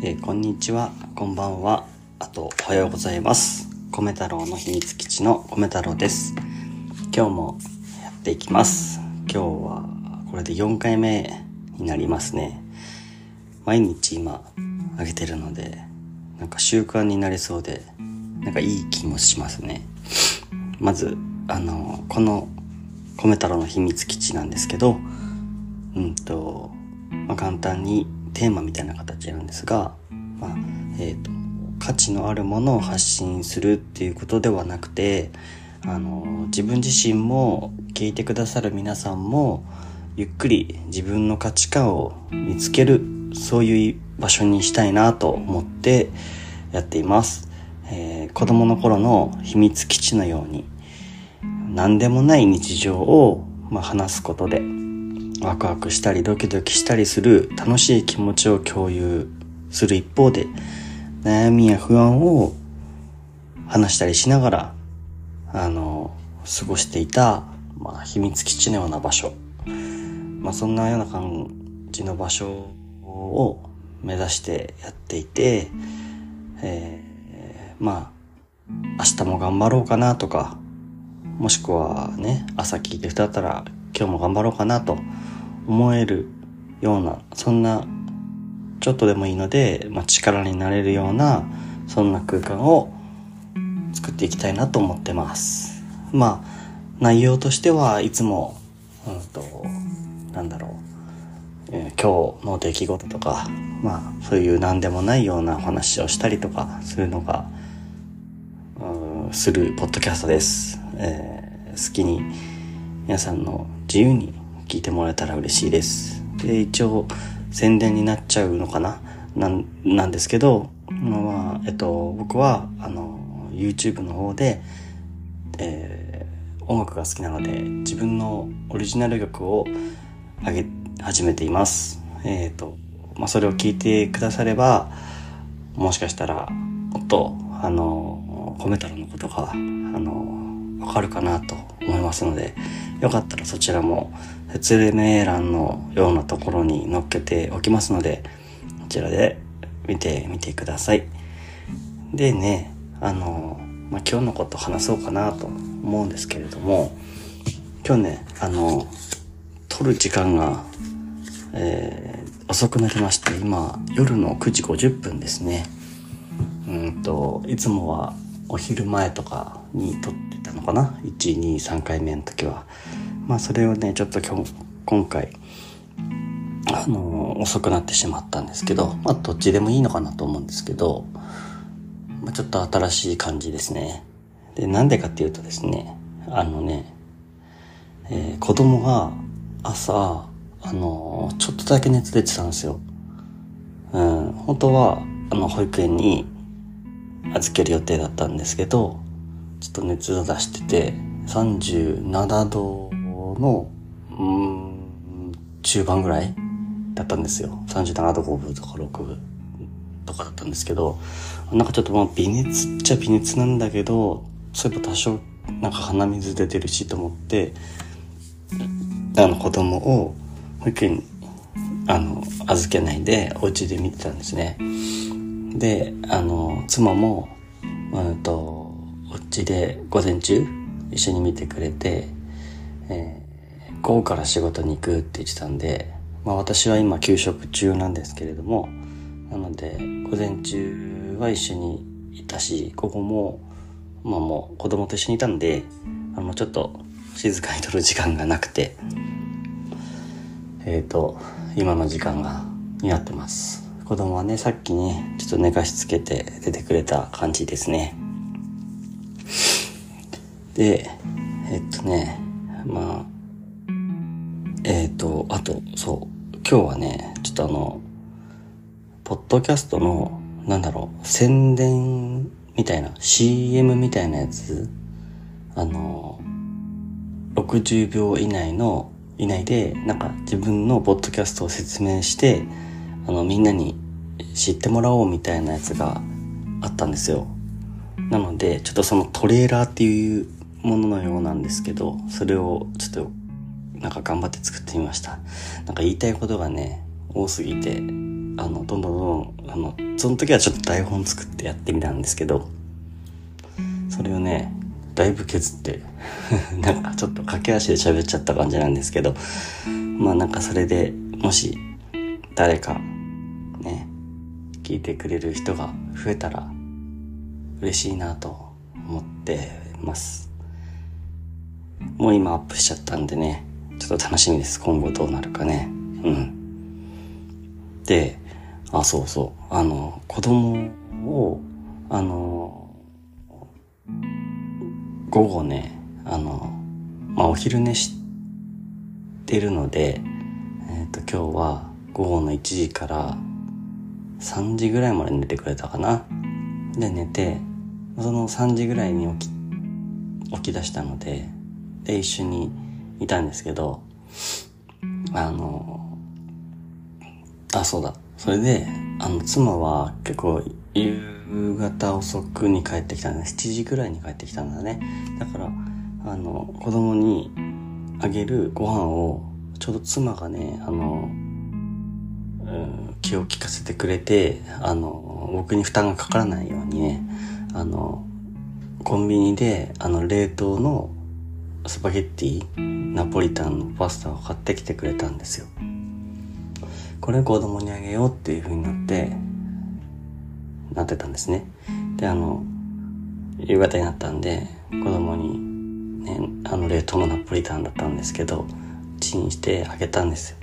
えーこんにちは、こんばんは、あとおはようございます。米太郎の秘密基地の米太郎です。今日もやっていきます。今日はこれで4回目になりますね。毎日今あげてるので、なんか習慣になりそうで、なんかいい気もしますね。まず、あの、この米太郎の秘密基地なんですけど、うんと、まあ、簡単にテーマみたいな形なんですが、まあえー、と価値のあるものを発信するっていうことではなくてあの自分自身も聞いてくださる皆さんもゆっくり自分の価値観を見つけるそういう場所にしたいなと思ってやっています、えー子供の頃の秘密基地のように何でもない日常を、まあ、話すことでワクワクしたりドキドキしたりする楽しい気持ちを共有する一方で悩みや不安を話したりしながらあの過ごしていた、まあ、秘密基地のような場所、まあ、そんなような感じの場所を目指してやっていて、えーまあ明日も頑張ろうかなとかもしくはね朝聞いてる人だったら今日も頑張ろうかなと思えるようなそんなちょっとでもいいので、まあ、力になれるようなそんな空間を作っていきたいなと思ってます。まあ内容としてはいつもうんとなんだろう、えー今日の出来事とかまあそういう何でもないようなお話をしたりとかするのがうんするポッドキャストです、えー好きに皆さんの自由に聞いてもらえたら嬉しいです。で一応宣伝になっちゃうのかな？なんなんですけどまあえっと僕はあの YouTube の方で、えー音楽が好きなので自分のオリジナル曲を上げ始めています。えっ、とまあそれを聞いてくださればもしかしたらもっとあの米太郎のことがあのわかるかなと思いますのでよかったらそちらも説明欄のようなところに載っけておきますのでこちらで見てみてください。でねあの、まあ、今日のこと話そうかなと思うんですけれども今日ねあの撮る時間が、えー遅くなりまして今夜の9時50分ですね。うんといつもはお昼前とかに撮ってたのかな？123回目の時は。まあそれをねちょっと今今回あの遅くなってしまったんですけどまあどっちでもいいのかなと思うんですけど、まあ、ちょっと新しい感じですね。でなんでかっていうとですねあのね、えー子供が朝あのちょっとだけ熱出てたんですよ。うん本当はあの保育園に預ける予定だったんですけどちょっと熱を出してて37度のうん中盤ぐらいだったんですよ。37度5分とか6分とかだったんですけどなんかちょっとまあ微熱っちゃ微熱なんだけどそういえば多少なんか鼻水出てるしと思ってあの子供を保育園あの預けないでお家で見てたんですね。であの妻もうんとお家で午前中一緒に見てくれて、えー午後から仕事に行くって言ってたんで、まあ、私は今休職中なんですけれどもなので午前中は一緒にいたし午後もまあもう子供と一緒にいたんであのちょっと静かに撮る時間がなくてえっ、と今の時間がになってます。子供はねさっきねちょっと寝かしつけて出てくれた感じですね。でえっとねまあえっ、とあとそう今日はねちょっとあのポッドキャストのなんだろう宣伝みたいな CM みたいなやつあの60秒以内の以内でなんか自分のポッドキャストを説明してあのみんなに知ってもらおうみたいなやつがあったんですよ。なのでちょっとそのトレーラーっていうもののようなんですけどそれをちょっとなんか頑張って作ってみました。なんか言いたいことがね多すぎてあの、どんどんどんどん、あの、その時はちょっと台本作ってやってみたんですけど、それをね、だいぶ削って なんかちょっと駆け足で喋っちゃった感じなんですけど、まあなんかそれでもし誰か、聞いてくれる人が増えたら嬉しいなと思ってます。もう今アップしちゃったんでね、ちょっと楽しみです。今後どうなるかね。うん。で、あ、そうそう。あの、子供を、あの、午後ね、あの、まあ、お昼寝してるので、えっ、ー、と、今日は午後の1時から3時ぐらいまで寝てくれたかな。で、寝て、その3時ぐらいに起き、起き出したので、で、一緒にいたんですけど、あの、あ、そうだ。それで、あの、妻は結構夕方遅くに帰ってきたんだ。7時ぐらいに帰ってきたんだね。だから、あの、子供にあげるご飯を、ちょうど妻がね、あの、気を利かせてくれて、あの、僕に負担がかからないようにね、あの、コンビニで、あの、冷凍のスパゲッティ、ナポリタンのパスタを買ってきてくれたんですよ。これ子供にあげようっていう風になって、なってたんですね。で、あの、夕方になったんで、子供に、ね、あの冷凍のナポリタンだったんですけど、チンしてあげたんですよ。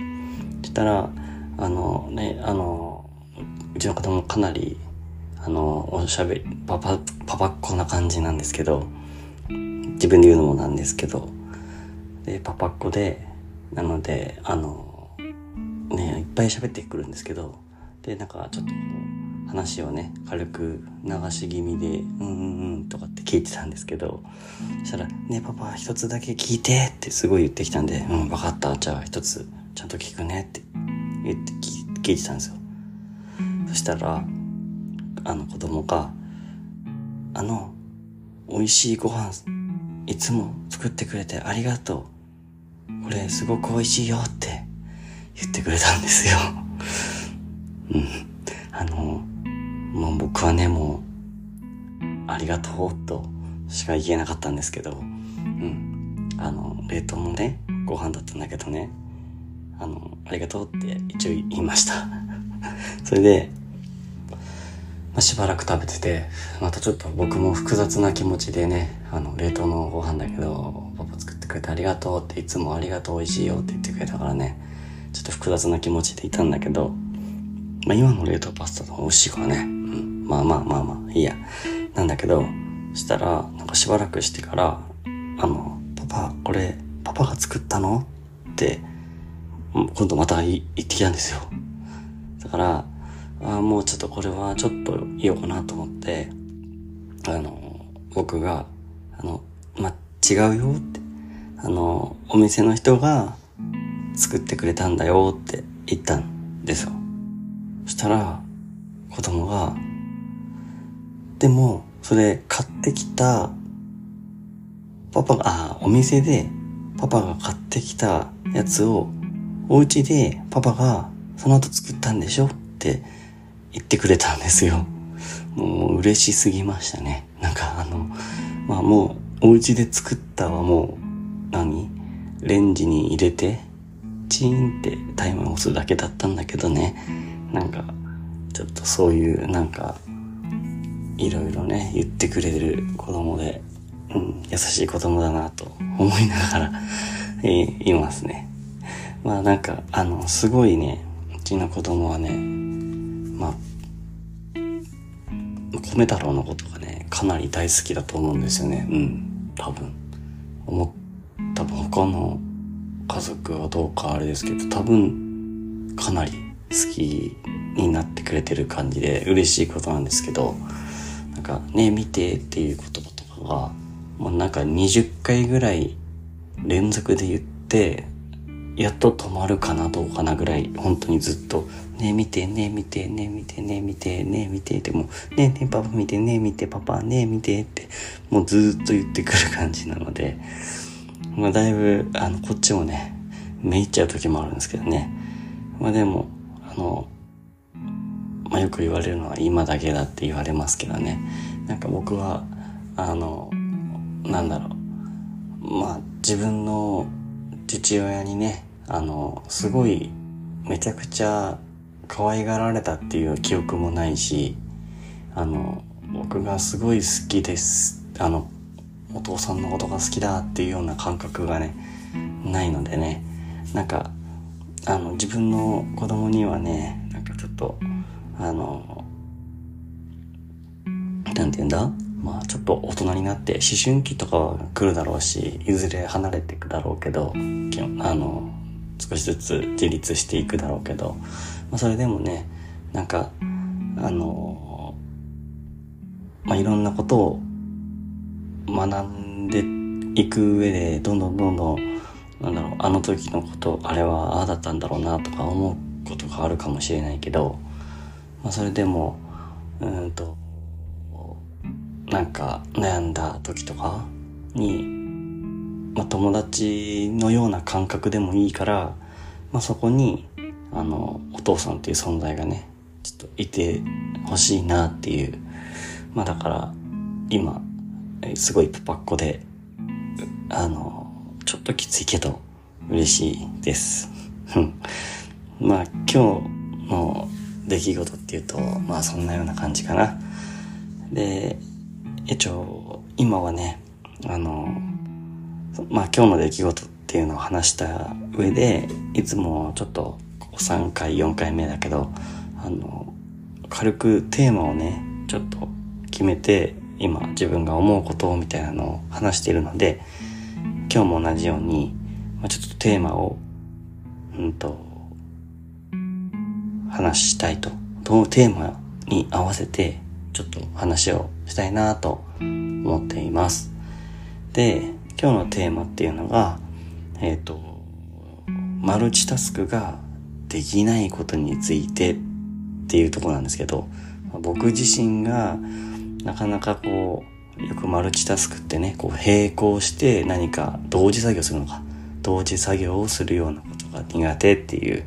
そしたら、あのね、あの、うちの子供かなり、あの、おしゃべり、パパ、パパっ子な感じなんですけど、自分で言うのもなんですけど、で、パパっ子で、なので、あの、ね、いっぱい喋ってくるんですけど、で、なんかちょっと、話をね、軽く流し気味で、うんうんうんとかって聞いてたんですけど、そしたら、ねパパ一つだけ聞いてってすごい言ってきたんで、うん、わかった。じゃあ一つちゃんと聞くねって言って聞いてたんですよ。そしたら、あの子供が、あの、美味しいご飯、いつも作ってくれてありがとう。これすごく美味しいよって言ってくれたんですよ。うん。あの、もう僕はね、もう、ありがとうとしか言えなかったんですけど、うん。あの、冷凍のね、ご飯だったんだけどね、あの、ありがとうって一応言いました。それで、まあ、しばらく食べてて、またちょっと僕も複雑な気持ちでね、あの、冷凍のご飯だけど、パパ作ってくれてありがとうっていつもありがとう美味しいよって言ってくれたからね、ちょっと複雑な気持ちでいたんだけど、まあ今の冷凍パスタの美味しいからね、うん、まあまあまあまあ、いいや。なんだけど、そしたら、なんかしばらくしてから、あの、パパ、これ、パパが作ったのって、今度また言ってきたんですよ。だから、あもうちょっとこれはちょっと言おうかなと思って、あの、僕が、あの、ま、違うよって、あの、お店の人が作ってくれたんだよって言ったんですよ。そしたら、子供が、でも、それ買ってきた、パパが、あ、お店でパパが買ってきたやつを、お家でパパがその後作ったんでしょ？って言ってくれたんですよ。もう嬉しすぎましたね。なんかあの、まあもうお家で作ったはもう何？レンジに入れてチーンってタイマーを押すだけだったんだけどね。なんかちょっとそういうなんかいろいろね言ってくれる子供で、うん、優しい子供だなと思いながら、えー、いますね。まあなんかあのすごいねうちの子供はねまあ米太郎のことがねかなり大好きだと思うんですよね。うん多分。思多分他の家族はどうかあれですけど多分かなり好きになってくれてる感じで嬉しいことなんですけどなんか「ね見て」っていう言葉とかがもうなんか20回ぐらい連続で言ってやっと止まるかなどうかなぐらい本当にずっと。ね見てね見てね見てね見てね見てでもねねパパ見てね見てパパね見てってもうずっと言ってくる感じなので。まあだいぶあのこっちもねめいっちゃう時もあるんですけどね。まあでもあのまあ、よく言われるのは今だけだって言われますけどね。なんか僕はあのなんだろう。まあ自分の父親にねあのすごいめちゃくちゃ可愛がられたっていう記憶もないしあの僕がすごい好きです。あのお父さんのことが好きだっていうような感覚がねないのでね。なんかあの自分の子供にはねなんかちょっとあのなんて言うんだ？まあちょっと大人になって思春期とかは来るだろうしいずれ離れていくだろうけどあの少しずつ自立していくだろうけど、まあ、それでもねなんかあのまあいろんなことを学んでいく上でどんどんどんどんなんだろうあの時のことあれはああだったんだろうなとか思うことがあるかもしれないけど、まあ、それでもうんとなんか悩んだ時とかに、まあ、友達のような感覚でもいいから、まあ、そこにあのお父さんっていう存在がねちょっといてほしいなっていうまあだから今すごいパパっ子であのちょっときついけど嬉しいです。まあ今日の出来事っていうとまあそんなような感じかな。で、一応今はね、あの、まあ今日の出来事っていうのを話した上で、いつもちょっと3回4回目だけど、あの、軽くテーマをね、ちょっと決めて今自分が思うことみたいなのを話しているので、今日も同じように、まあ、ちょっとテーマを、うんと、話したいと。このテーマに合わせて、ちょっと話をしたいなと思っています。で、今日のテーマっていうのが、えっ、ー、と、マルチタスクができないことについてっていうところなんですけど、僕自身がなかなかこう、よくマルチタスクってね、こう並行して何か同時作業するのか、同時作業をするようなことが苦手っていう、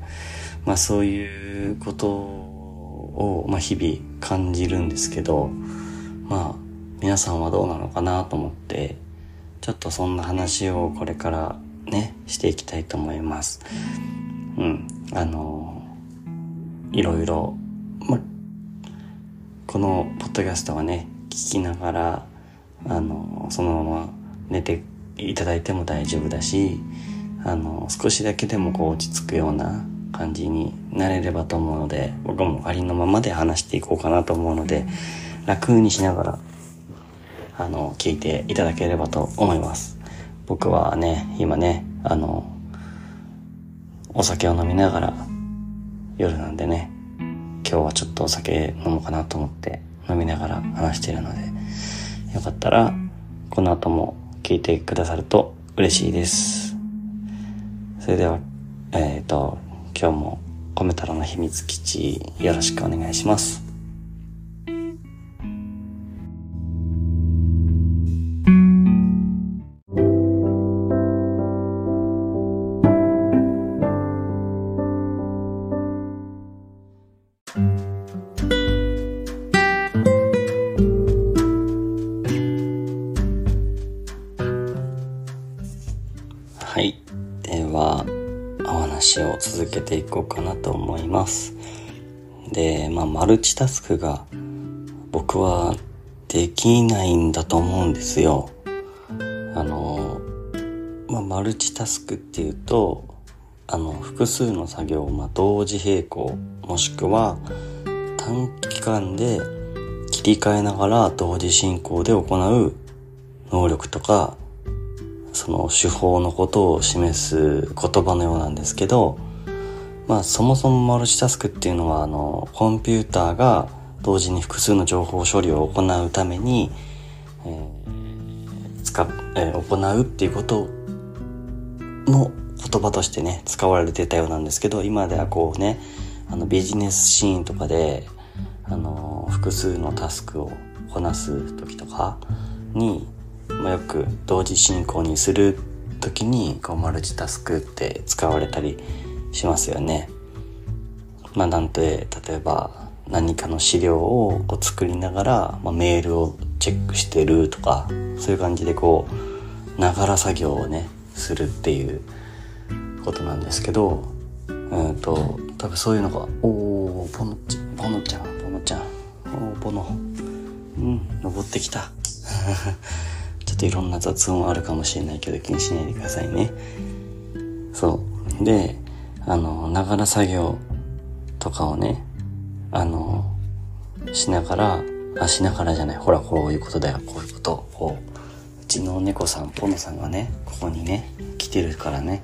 まあそういうことを、まあ日々感じるんですけど、まあ皆さんはどうなのかなと思って、ちょっとそんな話をこれからね、していきたいと思います。うん。あの、いろいろ、まこのポッドキャストはね、聞きながら、あのそのまま寝ていただいても大丈夫だしあの少しだけでもこう落ち着くような感じになれればと思うので僕もありのままで話していこうかなと思うので楽にしながらあの聞いていただければと思います僕はね今ねあのお酒を飲みながら夜なんでね今日はちょっとお酒飲もうかなと思って飲みながら話しているのでよかったら、この後も聞いてくださると嬉しいです。それでは、えっ、ー、と、今日もコメ太郎の秘密基地よろしくお願いします。続けていこうかなと思います。で、まあ、マルチタスクが僕はできないんだと思うんですよ。あの、まあ、マルチタスクっていうと、あの、複数の作業をま同時並行、もしくは短期間で切り替えながら同時進行で行う能力とか、その手法のことを示す言葉のようなんですけど、まあそもそもマルチタスクっていうのはあのコンピューターが同時に複数の情報処理を行うために、えー、使えー、行うっていうことの言葉としてね使われてたようなんですけど今ではこうねあのビジネスシーンとかであの複数のタスクをこなす時とかに、まあ、よく同時進行にする時にこうマルチタスクって使われたりしますよね。まあなんて例えば何かの資料をこう作りながら、まあ、メールをチェックしてるとかそういう感じでこうながら作業をねするっていうことなんですけどうんと多分そういうのが「おおポノちポノちゃんポノちゃんおおポノうん登ってきた」ちょっといろんな雑音あるかもしれないけど気にしないでくださいね。そう。であのながら作業とかをねあのしながらあしながらじゃないほらこういうことだよこういうことこううちの猫さんポノさんがねここにね来てるからね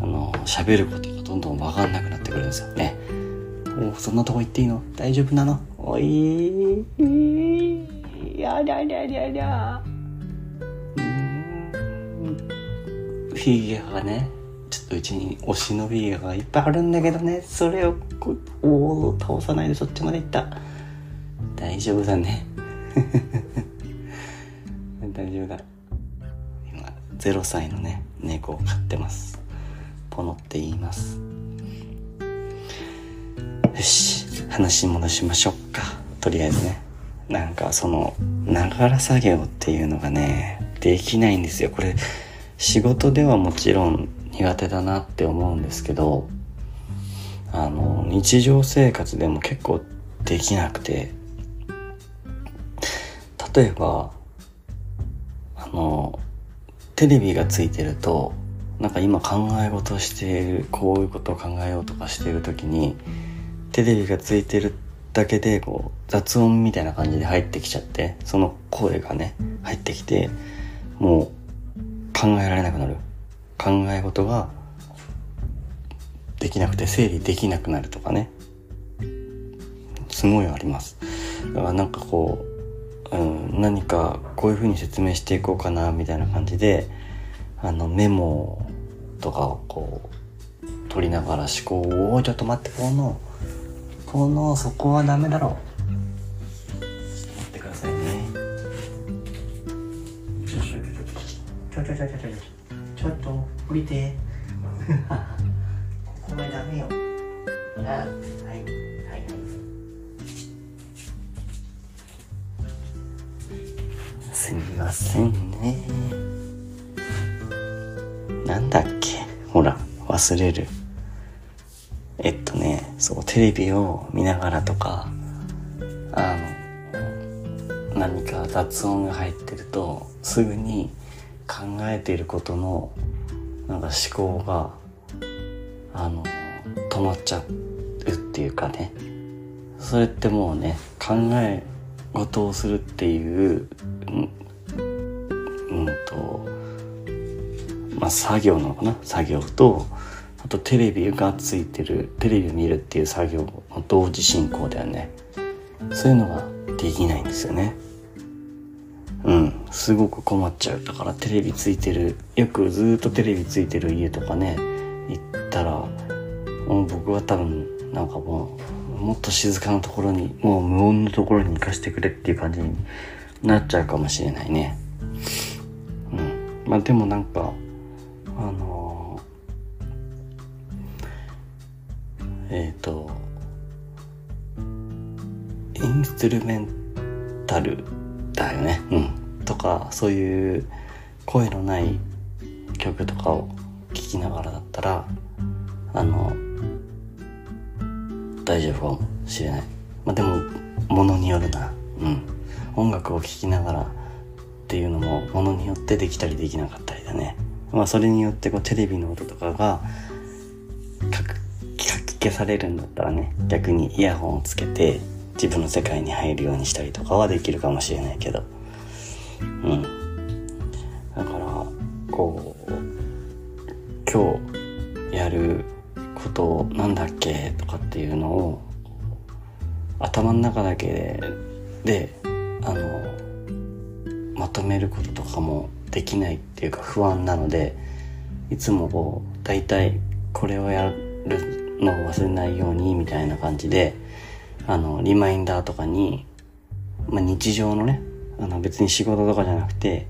あの喋ることがどんどん分かんなくなってくるんですよね。おそんなとこ行っていいの？大丈夫なの？おいやりゃりゃりゃりゃフィギュアがねちょっとうちに推しのフィギュアがいっぱいあるんだけどね。それをおお倒さないでそっちまで行った。大丈夫だね。大丈夫だ。今0歳のね猫を飼ってます。ポノって言います。よし。話戻しましょうか。とりあえずね。なんかそのながら作業っていうのがねできないんですよ。これ仕事ではもちろん苦手だなって思うんですけどあの日常生活でも結構できなくて例えばあのテレビがついてるとなんか今考え事しているこういうことを考えようとかしている時にテレビがついてるだけでこう雑音みたいな感じで入ってきちゃってその声がね入ってきてもう考えられなくなる。考え事ができなくて整理できなくなるとかね。すごいあります。だからなんかこう、うん、何かこういうふうに説明していこうかなみたいな感じであのメモとかをこう取りながら思考を「ちょっと待ってこのこのそこはダメだろう」待ってくださいね。ちょっと。降りて ここはダメよ。あはいはいはい。すみませんね。なんだっけ？ほら忘れる。えっとねそうテレビを見ながらとかあの何か雑音が入ってるとすぐに考えていることのなんか思考があの止まっちゃうっていうかね。それってもうね考え事をするっていううんとまあ作業なのかな？作業とあとテレビがついてるテレビ見るっていう作業の同時進行だよね。そういうのができないんですよね。うん。すごく困っちゃう。だからテレビついてる。よくずっとテレビついてる家とかね行ったらもう僕は多分なんかもうもっと静かなところにもう無音のところに行かせてくれっていう感じになっちゃうかもしれないね。うん。まあでもなんかあのえっ、ー、とインストゥルメンタルだよね。うん。とかそういう声のない曲とかを聴きながらだったらあの大丈夫かもしれない。まあでもものによるな。うん。音楽を聴きながらっていうのもものによってできたりできなかったりだね。まあそれによってこうテレビの音とかがかき消されるんだったらね逆にイヤホンをつけて自分の世界に入るようにしたりとかはできるかもしれないけど。うん。だからこう今日やることなんだっけとかっていうのを頭の中だけでであのまとめることとかもできないっていうか不安なのでいつもこう大体これをやるのを忘れないようにみたいな感じであのリマインダーとかに、まあ、日常のねあの別に仕事とかじゃなくて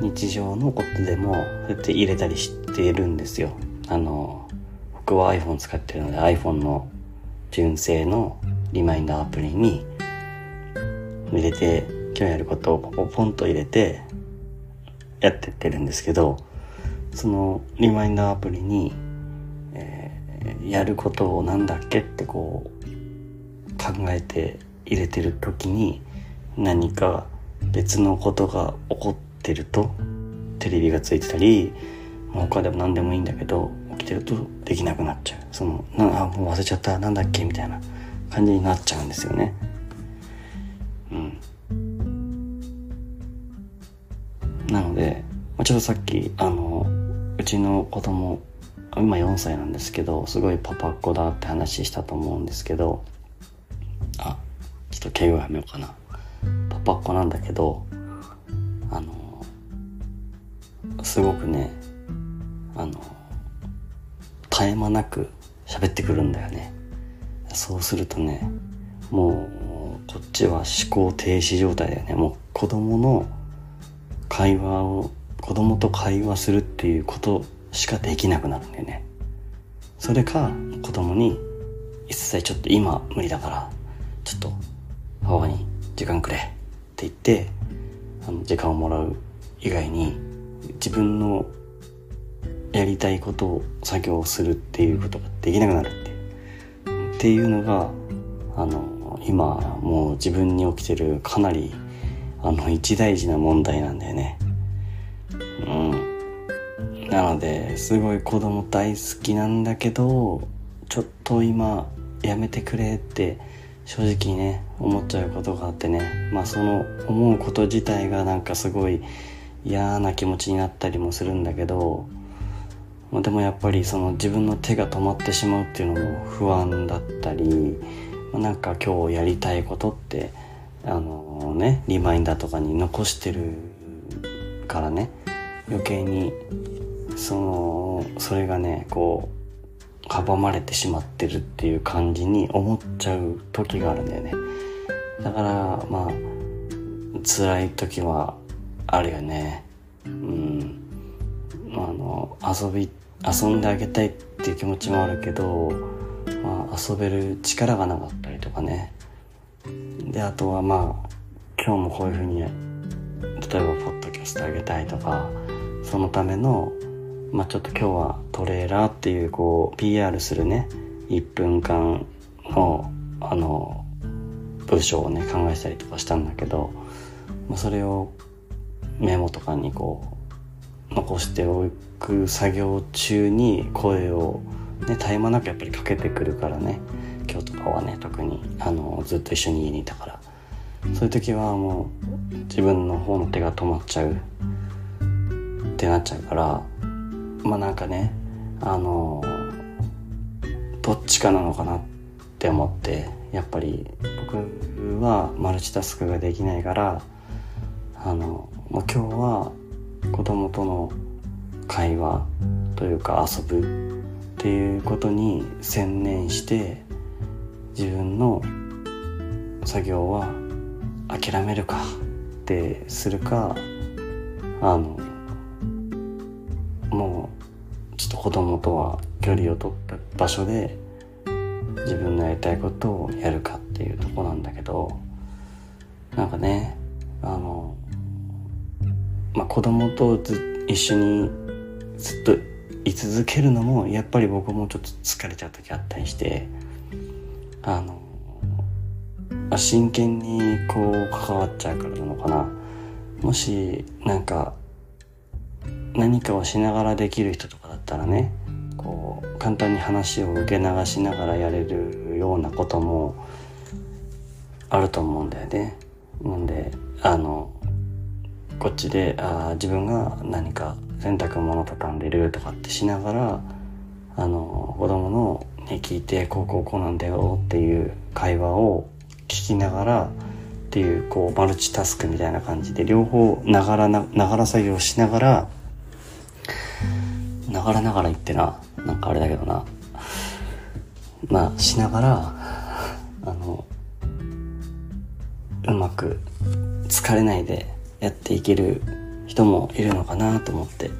日常のことでもそうやって入れたりしてるんですよ。あの僕は iPhone 使ってるので iPhone の純正のリマインダーアプリに入れて今日やることをポポポンと入れてやってってるんですけどそのリマインダーアプリに、えー、やることをなんだっけってこう考えて入れてる時に何か別のことが起こってるとテレビがついてたり他でも何でもいいんだけど起きてるとできなくなっちゃう。そのなあもう忘れちゃった。なんだっけ？みたいな感じになっちゃうんですよね。うん。なので、まあ、ちょっとさっきあのうちの子供今4歳なんですけどすごいパパっ子だって話したと思うんですけどあちょっと敬語やめようかな。パパっ子なんだけどあのすごくねあの絶え間なく喋ってくるんだよね。そうするとねもうこっちは思考停止状態だよね。もう子供の会話を子供と会話するっていうことしかできなくなるんだよね。それか子供に一切ちょっと今無理だからちょっと母に時間くれ。って言ってあの時間をもらう以外に自分のやりたいことを作業するっていうことができなくなるって。っていうのがあの今もう自分に起きてるかなりあの一大事な問題なんだよね。うん。なのですごい子供大好きなんだけどちょっと今やめてくれって正直ね思っちゃうことがあってね。まあその思うこと自体がなんかすごい嫌な気持ちになったりもするんだけどまあ、でもやっぱりその自分の手が止まってしまうっていうのも不安だったり、まあ、なんか今日やりたいことってあのねリマインダーとかに残してるからね。余計にそのそれがねこう阻まれてしまってるっていう感じに思っちゃう時があるんだよね。だからまあ辛い時はあるよね。うん。あの遊び遊んであげたいっていう気持ちもあるけど、まあ、遊べる力がなかったりとかね。であとはまあ今日もこういうふうに例えばポッドキャストあげたいとかそのためのまあちょっと今日はトレーラーっていうこう PR するね1分間のあの文章をね考えたりとかしたんだけど、まあ、それをメモとかにこう残しておく作業中に声を、ね、絶え間なくやっぱりかけてくるからね今日とかはね特にあのずっと一緒に家にいたから。そういう時はもう自分の方の手が止まっちゃうってなっちゃうからまあなんかねあのどっちかなのかなって思ってやっぱり僕はマルチタスクができないからあのもう今日は子供との会話というか遊ぶっていうことに専念して自分の作業は諦めるかってするかあの子供とは距離を取った場所で自分のやりたいことをやるかっていうとこなんだけどなんかねあのまあ子供とず一緒にずっと居続けるのもやっぱり僕もちょっと疲れちゃう時あったりしてあのあ真剣にこう関わっちゃうからなのかな。もしなんか何かをしながらできる人とかったらねこう簡単に話を受け流しながらやれるようなこともあると思うんだよね。なんであのこっちであ自分が何か洗濯物畳んでるとかってしながらあの子供のね聞いてこうこうこうなんだよっていう会話を聞きながらっていうこうマルチタスクみたいな感じで両方ながらながら作業しながらながらながら言ってななんかあれだけどな。まあしながらあのうまく疲れないでやっていける人もいるのかなと思って。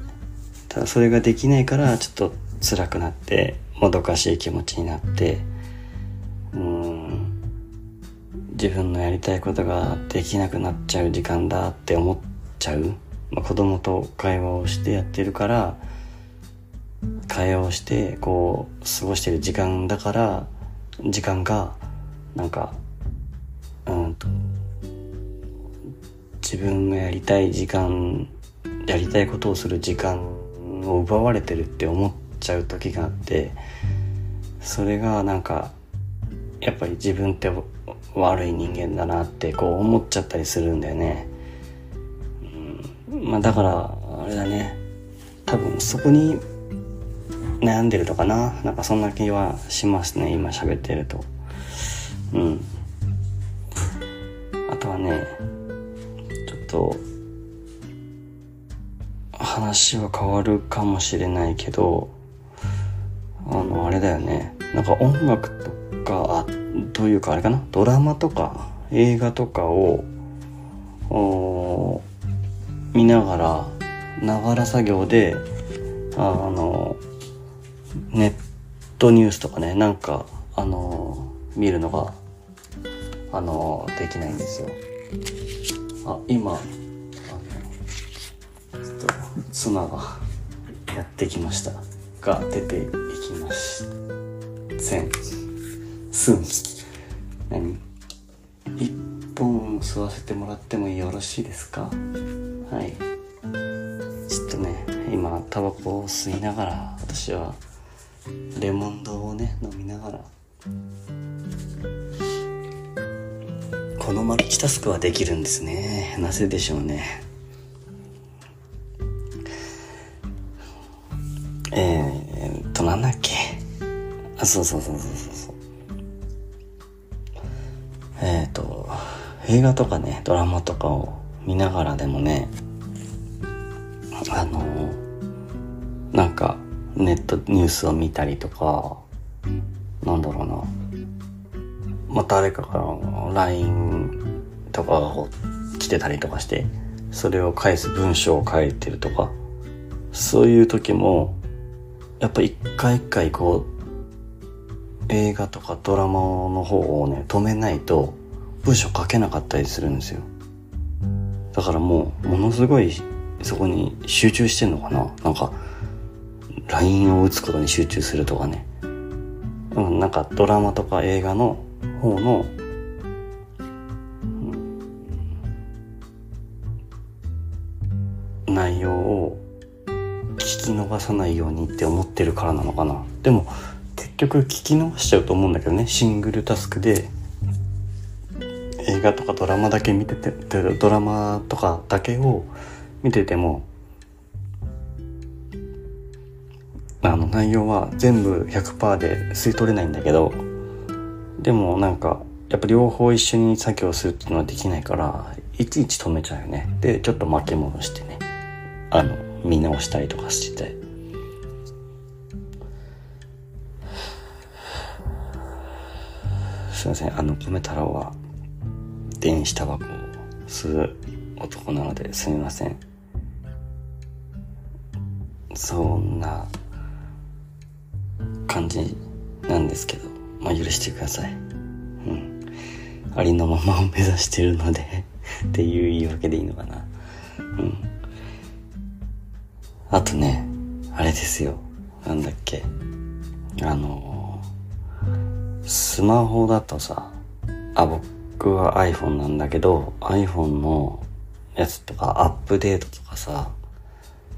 ただそれができないからちょっと辛くなってもどかしい気持ちになってうん自分のやりたいことができなくなっちゃう時間だって思っちゃう、まあ、子供と会話をしてやってるから会話をしてこう過ごしてる時間だから時間がなんかうんと自分がやりたい時間やりたいことをする時間を奪われてるって思っちゃう時があってそれがなんかやっぱり自分って悪い人間だなってこう思っちゃったりするんだよね。うん、まあだからあれだね多分そこに悩んでるのかななんかそんな気はしますね今喋ってると。うん。あとはねちょっと話は変わるかもしれないけどあのあれだよねなんか音楽とかあというかあれかなドラマとか映画とかを見ながらながら作業であのネットニュースとかねなんかあの見るのがあのできないんですよ。あ今あのちょっと妻がやってきました。が出ていきましせんすん。何？一本吸わせてもらってもよろしいですか？はい。ちょっとね今タバコを吸いながら私はレモンドをね飲みながら。このマルチタスクはできるんですね。なぜでしょうね。えー、っとなんだっけ。あそうそうそうそうそうそう。えー、っと映画とかねドラマとかを見ながらでもねあのネットニュースを見たりとかなんだろうな。まあ、誰かから LINE とかが来てたりとかしてそれを返す文章を書いてるとかそういう時もやっぱ一回一回こう映画とかドラマの方をね止めないと文章書けなかったりするんですよ。だからもうものすごいそこに集中してんのかな。なんか LINE を打つことに集中するとかね。うん、なんかドラマとか映画の方の、内容を聞き逃さないようにって思ってるからなのかな。でも結局聞き逃しちゃうと思うんだけどね。シングルタスクで映画とかドラマだけ見ててドラマとかだけを見ててもあの内容は全部100%で吸い取れないんだけどでもなんかやっぱ両方一緒に作業するっていうのはできないからいちいち止めちゃうよね。でちょっと巻き戻してね。あの見直したりとかしてて。すいません。あの米太郎は電子タバコを吸う男なのですみません。そんな感じなんですけど、まあ許してください。うん。ありのままを目指してるので っていう言い訳でいいのかな。うん。あとね、あれですよ。なんだっけ。あのスマホだとさ、あ、僕は iPhone なんだけど、iPhone のやつとかアップデートとかさ、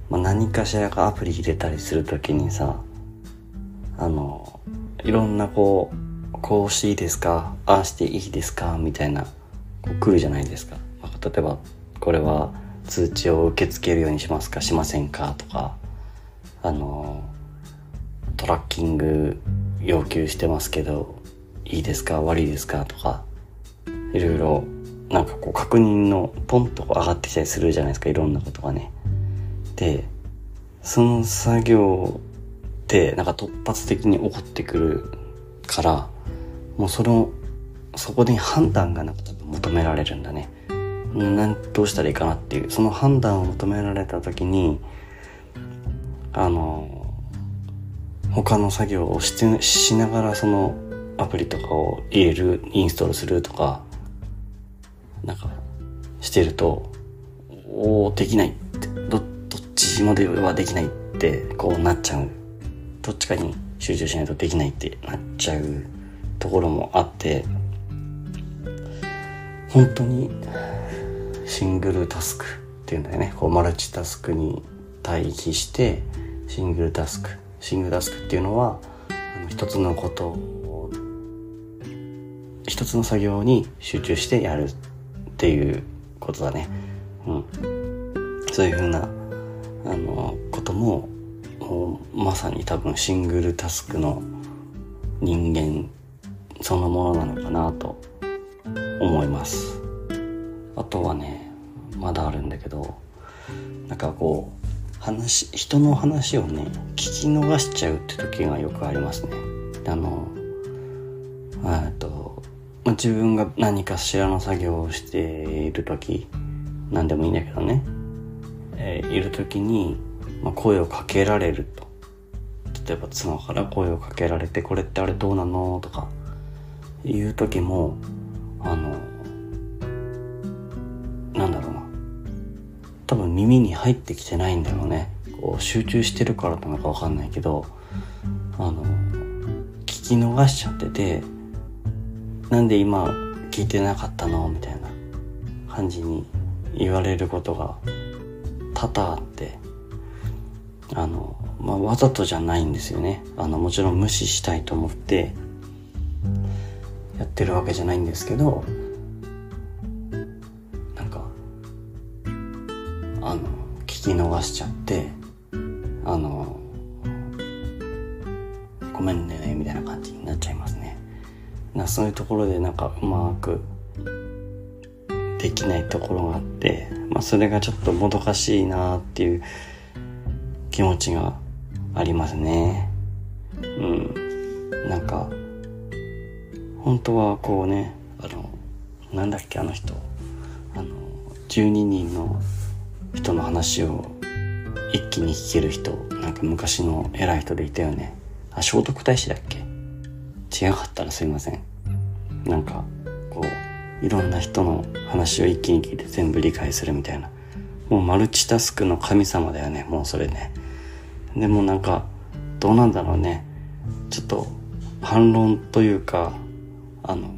まあ、何かしらかアプリ入れたりするときにさ、あの、いろんなこう、こうしていいですか？ああしていいですか？みたいな、こう来るじゃないですか。まあ、例えば、これは通知を受け付けるようにしますか？しませんか？とか、あの、トラッキング要求してますけど、いいですか？悪いですか？とか、いろいろ、なんかこう確認のポンと上がってきたりするじゃないですか、いろんなことがね。で、その作業ってなんか突発的に起こってくるからもうそのそこで判断がなんか多分求められるんだね。なんどうしたらいいかなっていう。その判断を求められた時にあの他の作業をしてしながらそのアプリとかを入れるインストールするとかなんかしてるとおおできないってどどっちまではできないってこうなっちゃう。どっちかに集中しないとできないってなっちゃうところもあって本当にシングルタスクっていうんだよねこうマルチタスクに対比してシングルタスクシングルタスクっていうのはあの一つのことを一つの作業に集中してやるっていうことだね。うん。そういうふうな、あの、ことも、まさに多分シングルタスクの人間そのものなのかなと思います。あとはね、まだあるんだけど、なんかこう、話、人の話をね、聞き逃しちゃうって時がよくありますね。あの、えっと、ま、自分が何かしらの作業をしている時何でもいいんだけどね、えー、いる時に、まあ、声をかけられると。例えば妻から声をかけられて「これってあれどうなの?」とかいう時もあのなんだろうな。多分耳に入ってきてないんだろうね。こう集中してるからなのかわかんないけどあの聞き逃しちゃっててなんで今聞いてなかったの？みたいな感じに言われることが多々あって。あの、まあ、わざとじゃないんですよね。あのもちろん無視したいと思ってやってるわけじゃないんですけどなんかあの聞き逃しちゃってあのごめんねみたいな感じになっちゃいますね。なそういうところでなんかうまくできないところがあって、まあ、それがちょっともどかしいなっていう気持ちがありますね。うん。なんか、本当はこうね、あの、なんだっけあの人、あの、12人の人の話を一気に聞ける人、なんか昔の偉い人でいたよね。あ、聖徳太子だっけ？違かったらすいません。なんか、こう、いろんな人の話を一気に聞いて全部理解するみたいな。もうマルチタスクの神様だよね、もうそれね。でもなんか、どうなんだろうね。ちょっと、反論というか、あの、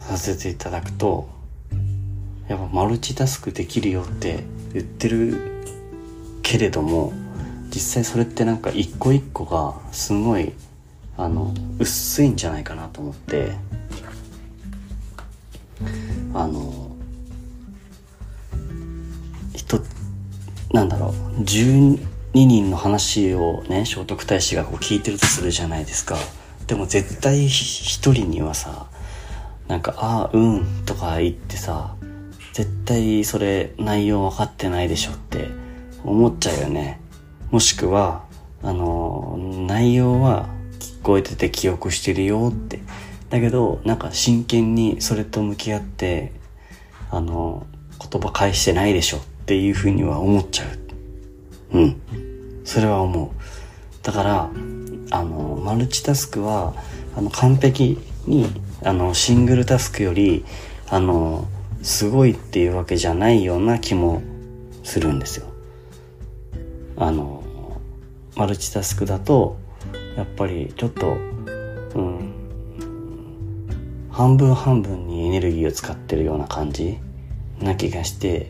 させていただくと、やっぱマルチタスクできるよって言ってるけれども、実際それってなんか一個一個がすごいあの薄いんじゃないかなと思ってあの人なんだろう12人の話をね聖徳太子がこう聞いてるとするじゃないですか。でも絶対一人にはさなんか「ああうん」とか言ってさ絶対それ内容分かってないでしょって思っちゃうよね。もしくはあの内容は聞こえてて記憶してるよって。だけど、なんか真剣にそれと向き合って、あの、言葉返してないでしょっていうふうには思っちゃう。うん。それは思う。だから、あの、マルチタスクは、あの、完璧に、あの、シングルタスクより、あの、すごいっていうわけじゃないような気もするんですよ。あの、マルチタスクだと、やっぱりちょっと、うん、半分半分にエネルギーを使ってるような感じな気がして、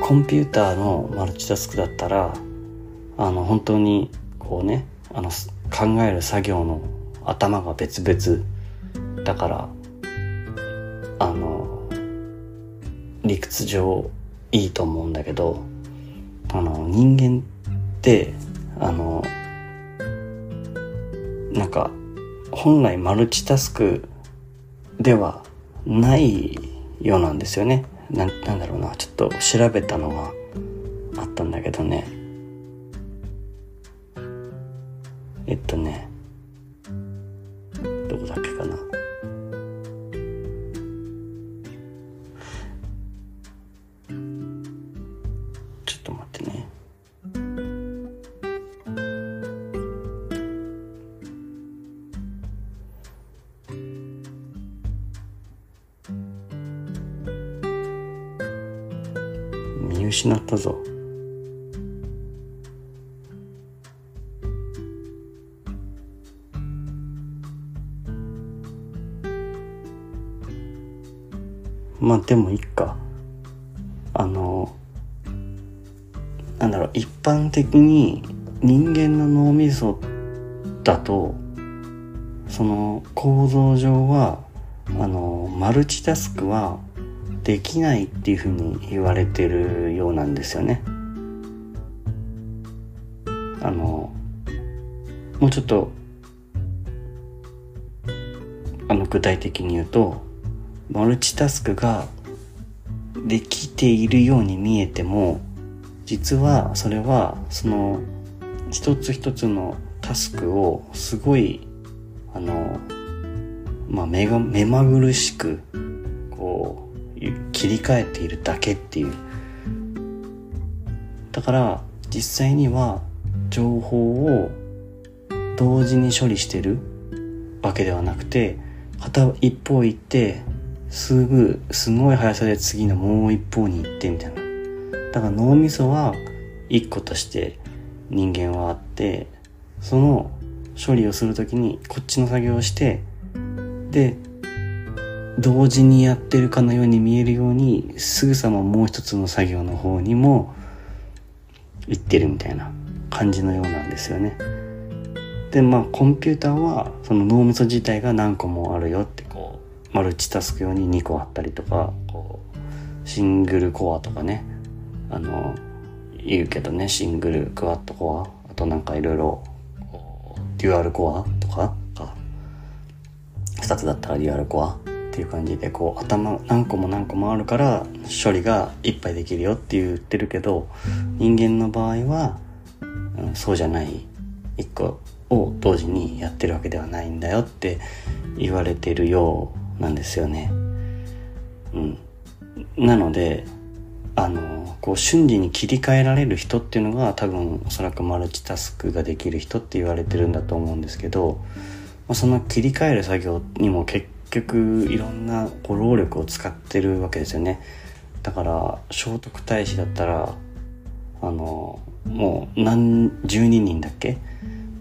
コンピューターのマルチタスクだったら、あの、本当に、こうね、あの、考える作業の頭が別々だから、あの、理屈上いいと思うんだけど、あの、人間って、あの、なんか本来マルチタスクではないようなんですよね。なんだろうな。ちょっと調べたのがあったんだけどね。えっとね。どこだっけ？見失ったぞ。まあでもいっか。あのなんだろう一般的に人間の脳みそだとその構造上はあのマルチタスクはできないっていうふうに言われてるようなんですよね。あのもうちょっとあの具体的に言うとマルチタスクができているように見えても実はそれはその一つ一つのタスクをすごいあのまあ目が目まぐるしくこう切り替えているだけっていうから実際には情報を同時に処理してるわけではなくて片一方行ってすぐすごい速さで次のもう一方に行ってみたいな。だから脳みそは一個として人間はあってその処理をするときにこっちの作業をしてで同時にやってるかのように見えるようにすぐさまもう一つの作業の方にも行ってるみたいな感じのようなんですよね。でまあコンピューターはその脳みそ自体が何個もあるよってこうマルチタスク用に2個あったりとかこうシングルコアとかねあの言うけどねシングルクワッドコアあとなんかいろいろデュアルコアとかか2つだったらデュアルコアっていう感じでこう頭何個も何個もあるから処理がいっぱいできるよって言ってるけど人間の場合は、うん、そうじゃない1個を同時にやってるわけではないんだよって言われてるようなんですよね。うん。なので、あの、こう瞬時に切り替えられる人っていうのが多分おそらくマルチタスクができる人って言われてるんだと思うんですけど、まあ、その切り替える作業にも結局いろんなこう労力を使ってるわけですよね。だから聖徳太子だったらあのもう何12人だっけ？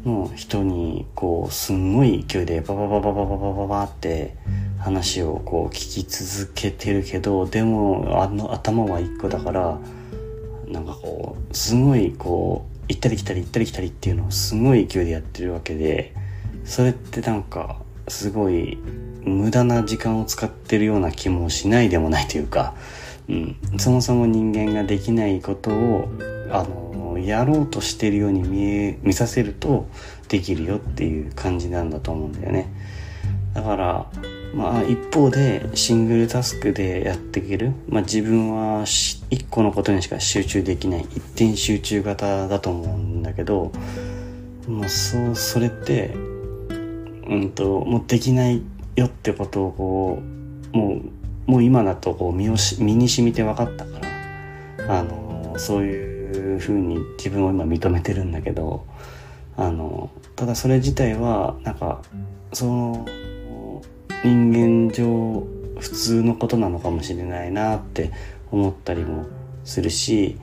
の人にこうすんごい勢いでバババババババババって話をこう聞き続けてるけどでもあの頭は一個だからなんかこうすごいこう行ったり来たり行ったり来たりっていうのをすごい勢いでやってるわけでそれってなんかすごい無駄な時間を使ってるような気もしないでもないというか、うん、そもそも人間ができないことをあのやろうとしてるように見え見させるとできるよっていう感じなんだと思うんだよね。だからまあ一方でシングルタスクでやっていける、まあ、自分は一個のことにしか集中できない。一点集中型だと思うんだけどもうそうそれってうんともうできないよってことをこうもうもう今だとこう身をし身に染みて分かったからあのそういうふうに自分を今認めてるんだけどあのただそれ自体はなんかその人間上普通のことなのかもしれないなって思ったりもするし、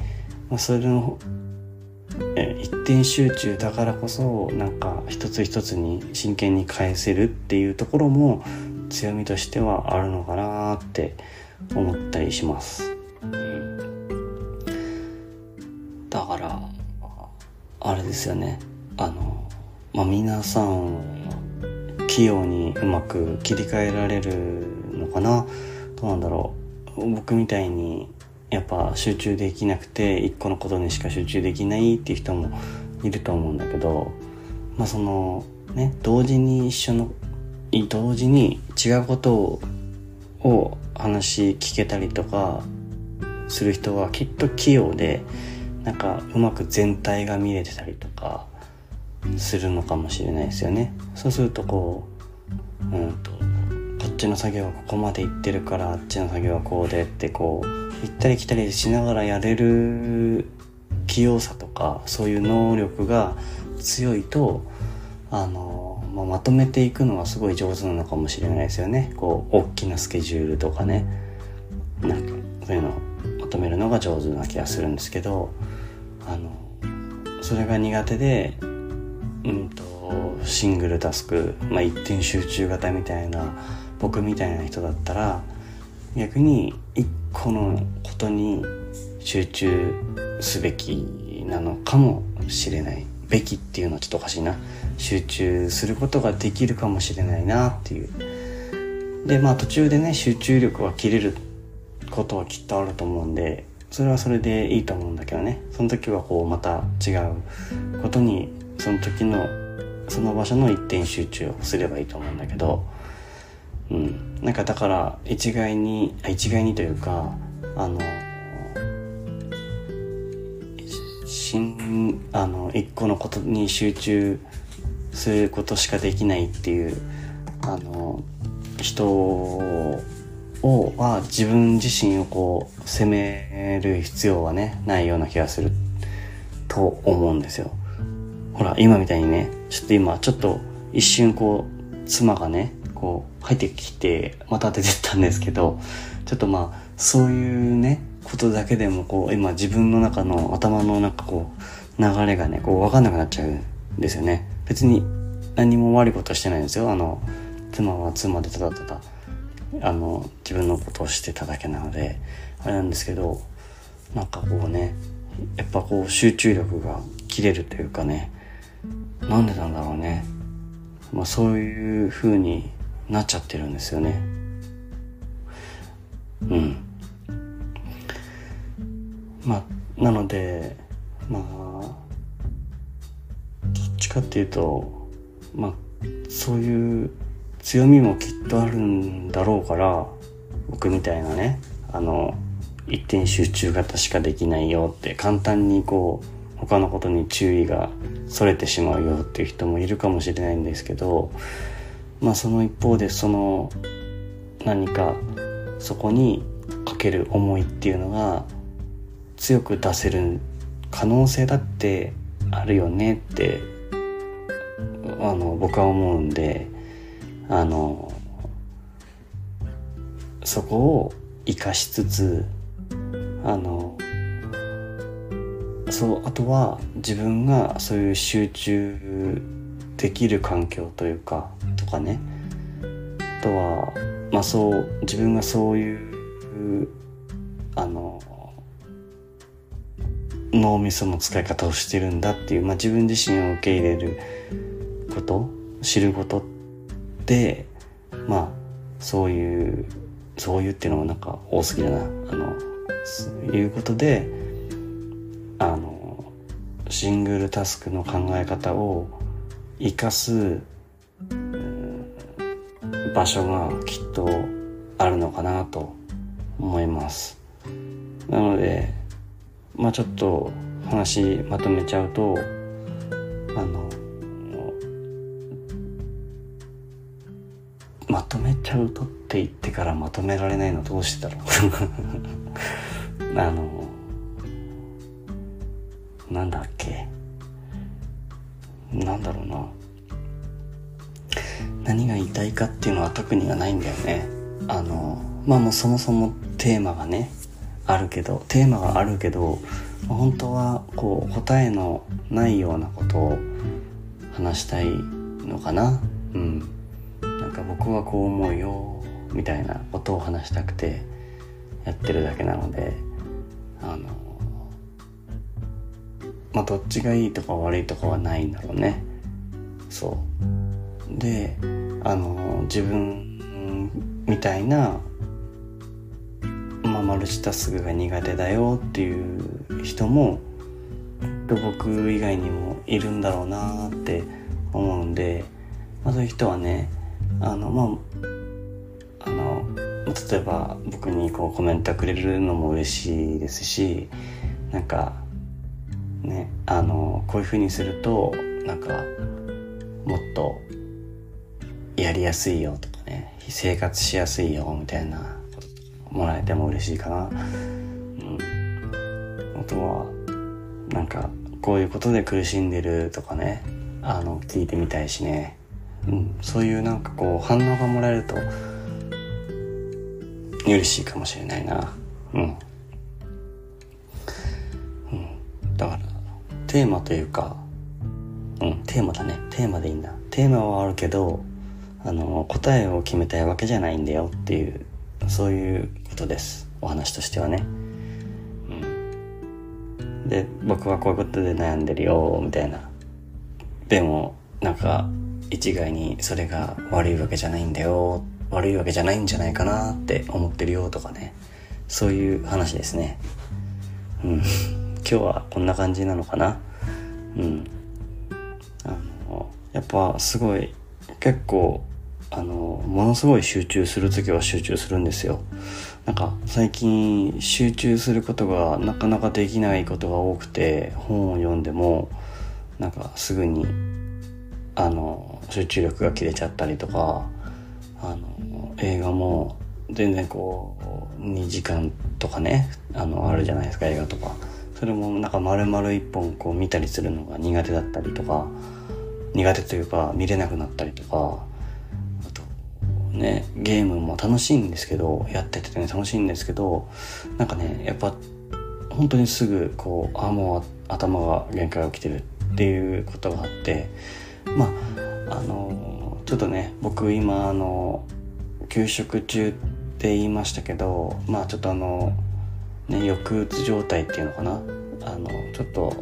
まあ、それの一点集中だからこそなんか一つ一つに真剣に返せるっていうところも強みとしてはあるのかなって思ったりします。だからあれですよね。あのまあ皆さん器用にうまく切り替えられるのかな。どうなんだろう。僕みたいにやっぱ集中できなくて一個のことにしか集中できないっていう人もいると思うんだけどまあそのね同時に一緒の同時に違うことを話聞けたりとかする人はきっと器用でなんかうまく全体が見れてたりとかするのかもしれないですよね。そうするとこううんとこっちの作業はここまで行ってるからあっちの作業はこうでってこう行ったり来たりしながらやれる器用さとかそういう能力が強いとあの、まあ、まとめていくのがすごい上手なのかもしれないですよね。こう大きなスケジュールとかね。なんかそういうのをまとめるのが上手な気がするんですけどあのそれが苦手でうんとシングルタスク、まあ、一点集中型みたいな僕みたいな人だったら逆に一個のことに集中すべきなのかもしれない。べきっていうのはちょっとおかしいな。集中することができるかもしれないなっていう。でまあ途中でね集中力は切れることはきっとあると思うんでそれはそれでいいと思うんだけどね。その時はこうまた違うことにその時のその場所の一点集中をすればいいと思うんだけど。うん。なんかだから一概に一概にというかあのしんあの一個のことに集中することしかできないっていうあの人をは自分自身をこう責める必要はねないような気がすると思うんですよ。ほら今みたいにねちょっと今ちょっと一瞬こう妻がねこう入ってきてまた出てったんですけどちょっとまあそういうねことだけでもこう今自分の中の頭の中こう流れがねこう分かんなくなっちゃうんですよね。別に何も悪いことしてないんですよ。あの妻は妻でただただあの自分のことをしてただけなのであれなんですけどなんかこうねやっぱこう集中力が切れるというかねなんでなんだろうね。まあそういう風になっちゃってるんですよね。うん。まあなのでまあどっちかっていうとまあそういう強みもきっとあるんだろうから僕みたいなねあの一点集中型しかできないよって簡単にこう他のことに注意がそれてしまうよっていう人もいるかもしれないんですけどまあその一方でその何かそこにかける思いっていうのが強く出せる可能性だってあるよねってあの僕は思うんであのそこを生かしつつあのそうあとは自分がそういう集中できる環境というかとかね。あとはまあそう自分がそういうあの脳みその使い方をしてるんだっていう、まあ、自分自身を受け入れること知ることでまあそういうそういうっていうのもなんか多すぎだな。あのそういうことであのシングルタスクの考え方を生かす場所がきっとあるのかなと思います。なのでまあちょっと話まとめちゃうとあのまとめちゃうとって言ってからまとめられないのどうしてだろう。あのなんだっけ。なんだろうな。何が言いたいかっていうのは特にはないんだよね。あのまあもうそもそもテーマがねあるけどテーマがあるけど本当はこう答えのないようなことを話したいのかな。うん。なんか僕はこう思うよみたいなことを話したくてやってるだけなのであのまあどっちがいいとか悪いとかはないんだろうね。そう。であの自分みたいなまあ、マルチタスクが苦手だよっていう人も僕以外にもいるんだろうなって思うんで、まあ、そういう人はねあのまああの例えば僕にこうコメントくれるのも嬉しいですしなんかねあのこういう風にするとなんかもっとやりやすいよとかね生活しやすいよみたいなもらえても嬉しいかな。うん。あとは、なんか、こういうことで苦しんでるとかね、あの、聞いてみたいしね。うん。そういうなんかこう、反応がもらえると、嬉しいかもしれないな。うん。テーマというか、うん、テーマだね。テーマでいいんだ。テーマはあるけど、あの、答えを決めたいわけじゃないんだよっていう、そういうことです。お話としてはね。うん。で、僕はこういうことで悩んでるよ、みたいな。でも、なんか、一概にそれが悪いわけじゃないんだよ、悪いわけじゃないんじゃないかなって思ってるよとかね。そういう話ですね。うん。今日はこんな感じなのかな？うん。あの、やっぱすごい、結構、あの、ものすごい集中するときは集中するんですよ。なんか最近集中することがなかなかできないことが多くて、本を読んでも、なんかすぐに、あの、集中力が切れちゃったりとか、あの、映画も全然こう、2時間とかね、あの、あるじゃないですか、映画とか。それもなんか丸々一本こう見たりするのが苦手だったりとか、苦手というか見れなくなったりとか、あとね、ゲームも楽しいんですけど、やっててね楽しいんですけど、なんかね、やっぱ本当にすぐこう、ああ、もう頭が限界が来てるっていうことがあって、まあ、あの、ちょっとね、僕今あの、休職中って言いましたけど、まあちょっとあの、ね、抑うつ状態っていうのかな？あのちょっと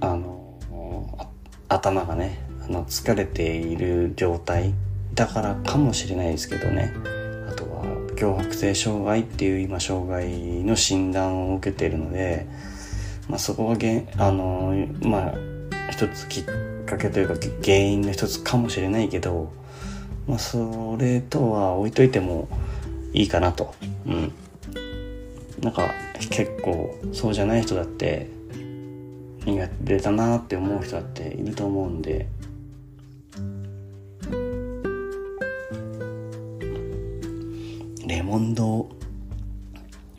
あの頭がねあの疲れている状態だからかもしれないですけどね。あとは強迫性障害っていう今障害の診断を受けているので、まあ、そこがげあのまあ一つきっかけというか原因の一つかもしれないけど、まあ、それとは置いといてもいいかなと。うん。なんか結構そうじゃない人だって苦手だなって思う人だっていると思うんで。レモンド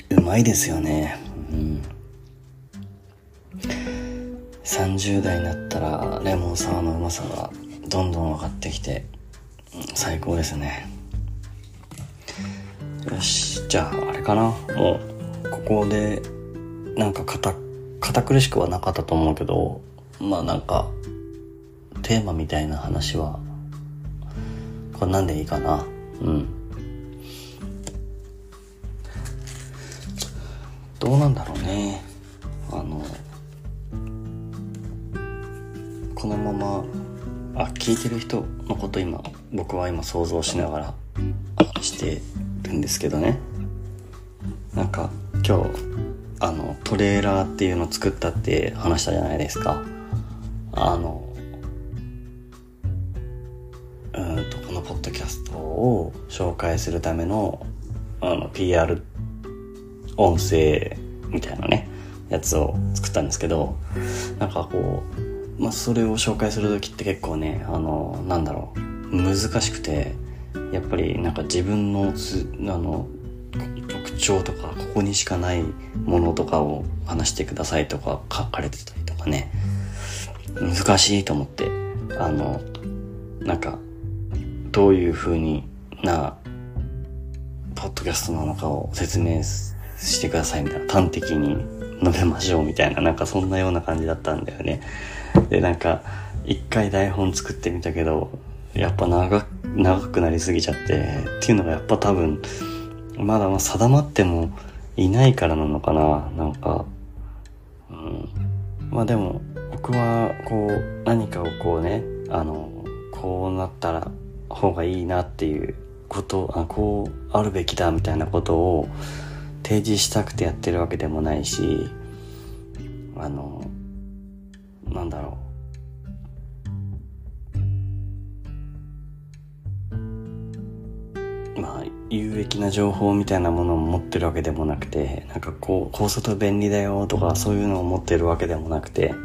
うまいですよね。うん。30代になったらレモンサワーのうまさがどんどん分かってきて最高ですね。よし。じゃああれかな。もうここでなんか堅堅苦しくはなかったと思うけどまあなんかテーマみたいな話はこれなんでいいかな。うん。どうなんだろうね。あのこのままあ聞いてる人のこと今僕は今想像しながらしてるんですけどね。なんか今日あのトレーラーっていうのを作ったって話したじゃないですか。あのうんとこのポッドキャストを紹介するためのあの PR 音声みたいなねやつを作ったんですけどなんかこうまあそれを紹介する時って結構ねあのなんだろう難しくてやっぱりなんか自分のつあの徴とかここにしかないものとかを話してくださいとか書かれてたりとかね。難しいと思って。あのなんかどういう風になポッドキャストなのかを説明してくださいみたいな端的に述べましょうみたいななんかそんなような感じだったんだよね。でなんか一回台本作ってみたけどやっぱ長長くなりすぎちゃってっていうのがやっぱ多分まだま定まってもいないからなのかななんか、うん。まあでも、僕はこう、何かをこうね、あの、こうなったら方がいいなっていうことあこうあるべきだみたいなことを提示したくてやってるわけでもないしあのなんだろうまあ、有益な情報みたいなものを持ってるわけでもなくて、なんかこう、高速便利だよとかそういうのを持ってるわけでもなくて、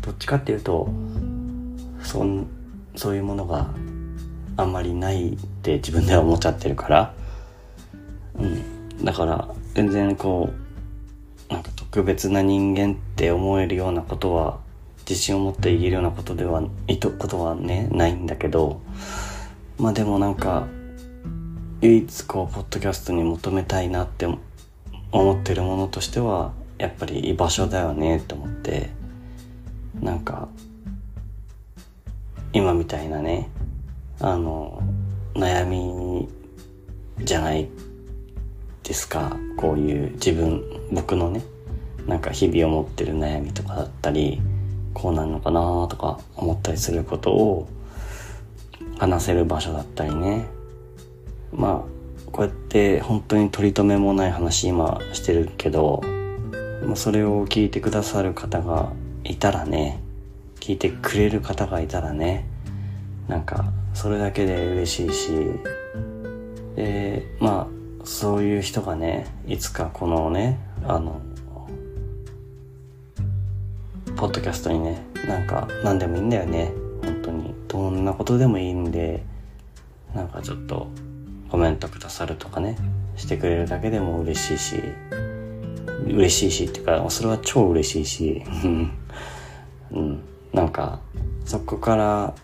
どっちかっていうと、そん、そういうものがあんまりないって自分では思っちゃってるから、うん。だから、全然こう、なんか特別な人間って思えるようなことは、自信を持って言えるようなことでは、いと、ことはね、ないんだけど、まあでもなんか唯一こうポッドキャストに求めたいなって思ってるものとしてはやっぱり居場所だよねと思ってなんか今みたいなねあの悩みじゃないですか。こういう自分僕のねなんか日々思ってる悩みとかだったりこうなんのかなとか思ったりすることを話せる場所だったりね。まあこうやって本当に取り留めもない話今してるけどそれを聞いてくださる方がいたらね聞いてくれる方がいたらねなんかそれだけで嬉しいしでまあそういう人がねいつかこのねあのポッドキャストにねなんか何でもいいんだよね。本当に。どんなことでもいいんでなんかちょっとコメントくださるとかねしてくれるだけでも嬉しいし嬉しいしっていうかそれは超嬉しいし うんなんかそこから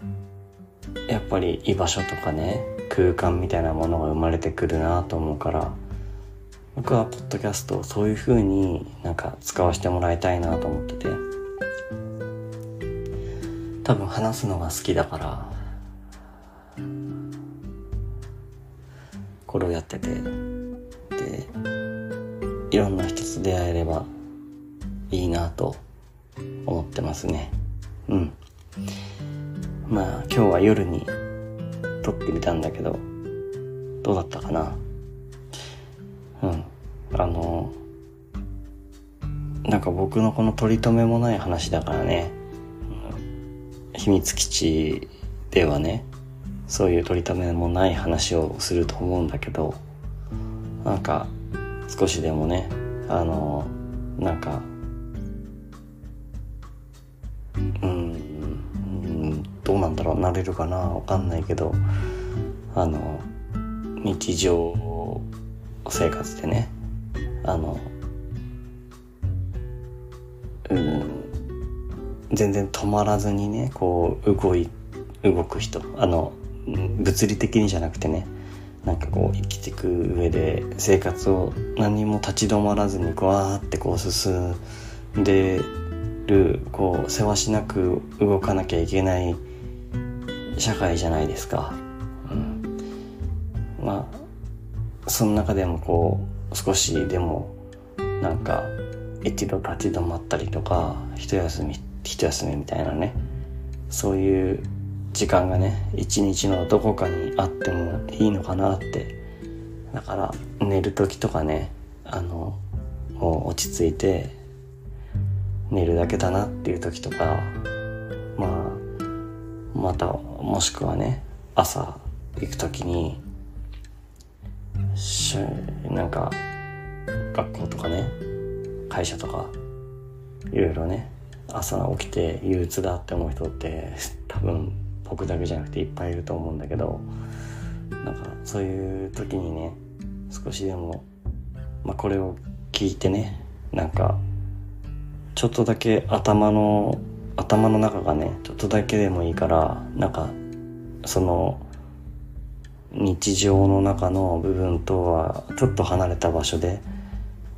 やっぱり居場所とかね空間みたいなものが生まれてくるなと思うから僕はポッドキャストをそういう風になんか使わせてもらいたいなと思ってて多分話すのが好きだからこれをやってて。でいろんな人と出会えればいいなと思ってますね。うん。まあ今日は夜に撮ってみたんだけどどうだったかな？うん。あのなんか僕のこの取り留めもない話だからね、うん、秘密基地ではねそういう取り留めもない話をすると思うんだけどなんか少しでもねあのなんかうんどうなんだろうなれるかなわかんないけどあの日常生活でねあのうん全然止まらずにねこう動い動く人あの物理的にじゃなくてねなんかこう生きていく上で生活を何も立ち止まらずにこうわーってこう進んでるこうせわしなく動かなきゃいけない社会じゃないですか。うん、まあその中でもこう少しでもなんか一度立ち止まったりとか一休み一休みみたいなねそういう時間がね一日のどこかにあってもいいのかなって。だから寝る時とかねあのもう落ち着いて寝るだけだなっていう時とかまあまたもしくはね朝行く時にしなんか学校とかね会社とかいろいろね朝起きて憂鬱だって思う人って多分僕だけじゃなくていっぱいいると思うんだけどなんかそういう時にね少しでも、まあ、これを聞いてねなんかちょっとだけ頭の頭の中がねちょっとだけでもいいからなんかその日常の中の部分とはちょっと離れた場所で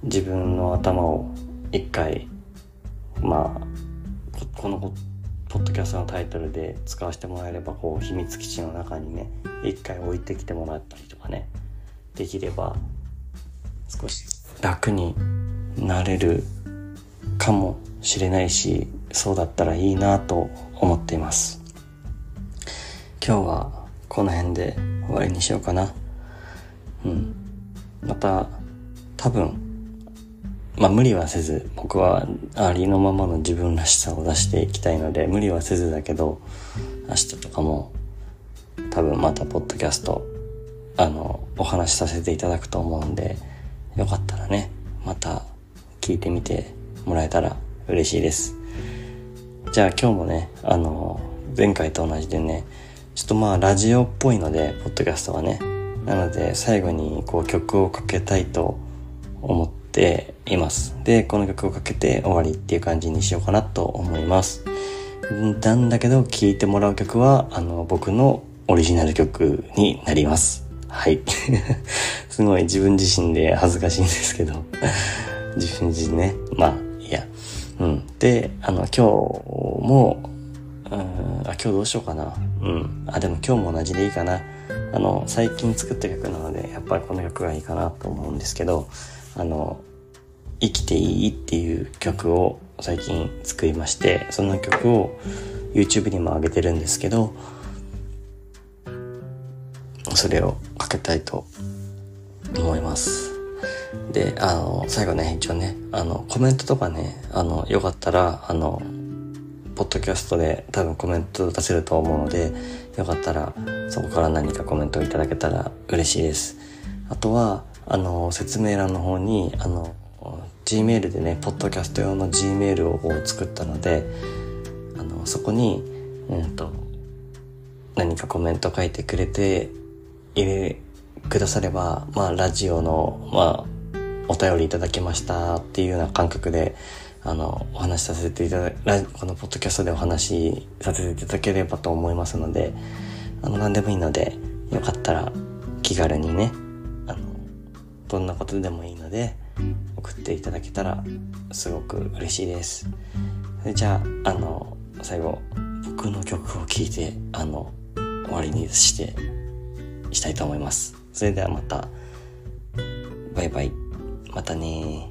自分の頭を一回まあこのポッドキャストのタイトルで使わせてもらえればこう秘密基地の中にね一回置いてきてもらったりとかねできれば少し楽になれるかもしれないしそうだったらいいなと思っています。今日はこの辺で終わりにしようかな。うん。また多分まあ無理はせず、僕はありのままの自分らしさを出していきたいので、無理はせずだけど、明日とかも多分またポッドキャスト、あの、お話しさせていただくと思うんで、よかったらね、また聞いてみてもらえたら嬉しいです。じゃあ今日もね、あの、前回と同じでね、ちょっとまあラジオっぽいので、ポッドキャストはね。なので最後にこう曲をかけたいと思ってています。で、この曲をかけて終わりっていう感じにしようかなと思います。なんだけど、聴いてもらう曲は、あの、僕のオリジナル曲になります。はい。すごい自分自身で恥ずかしいんですけど。自分自身ね。まあ、いや。うん。で、あの、今日も、うん、あ、今日どうしようかな。うん。あ、でも今日も同じでいいかな。あの、最近作った曲なので、やっぱりこの曲がいいかなと思うんですけど、あの、生きていいっていう曲を最近作りまして、その曲を YouTube にも上げてるんですけど、それをかけたいと思います。で、あの、最後ね、一応ね、あの、コメントとかね、あの、よかったら、あの、ポッドキャストで多分コメント出せると思うので、よかったらそこから何かコメントいただけたら嬉しいです。あとは、あの、説明欄の方に、あの、Gmail でね、ポッドキャスト用の Gmail を作ったので、あの、そこに、うんと、何かコメント書いてくれて、入れくだされば、まあ、ラジオの、まあ、お便りいただきましたっていうような感覚で、あの、お話しさせていただ、このポッドキャストでお話しさせていただければと思いますので、あの、何でもいいので、よかったら気軽にね、どんなことでもいいので、送っていただけたらすごく嬉しいです。それじゃあ、あの、最後、僕の曲を聴いて、あの、終わりにして、したいと思います。それではまた、バイバイ。またね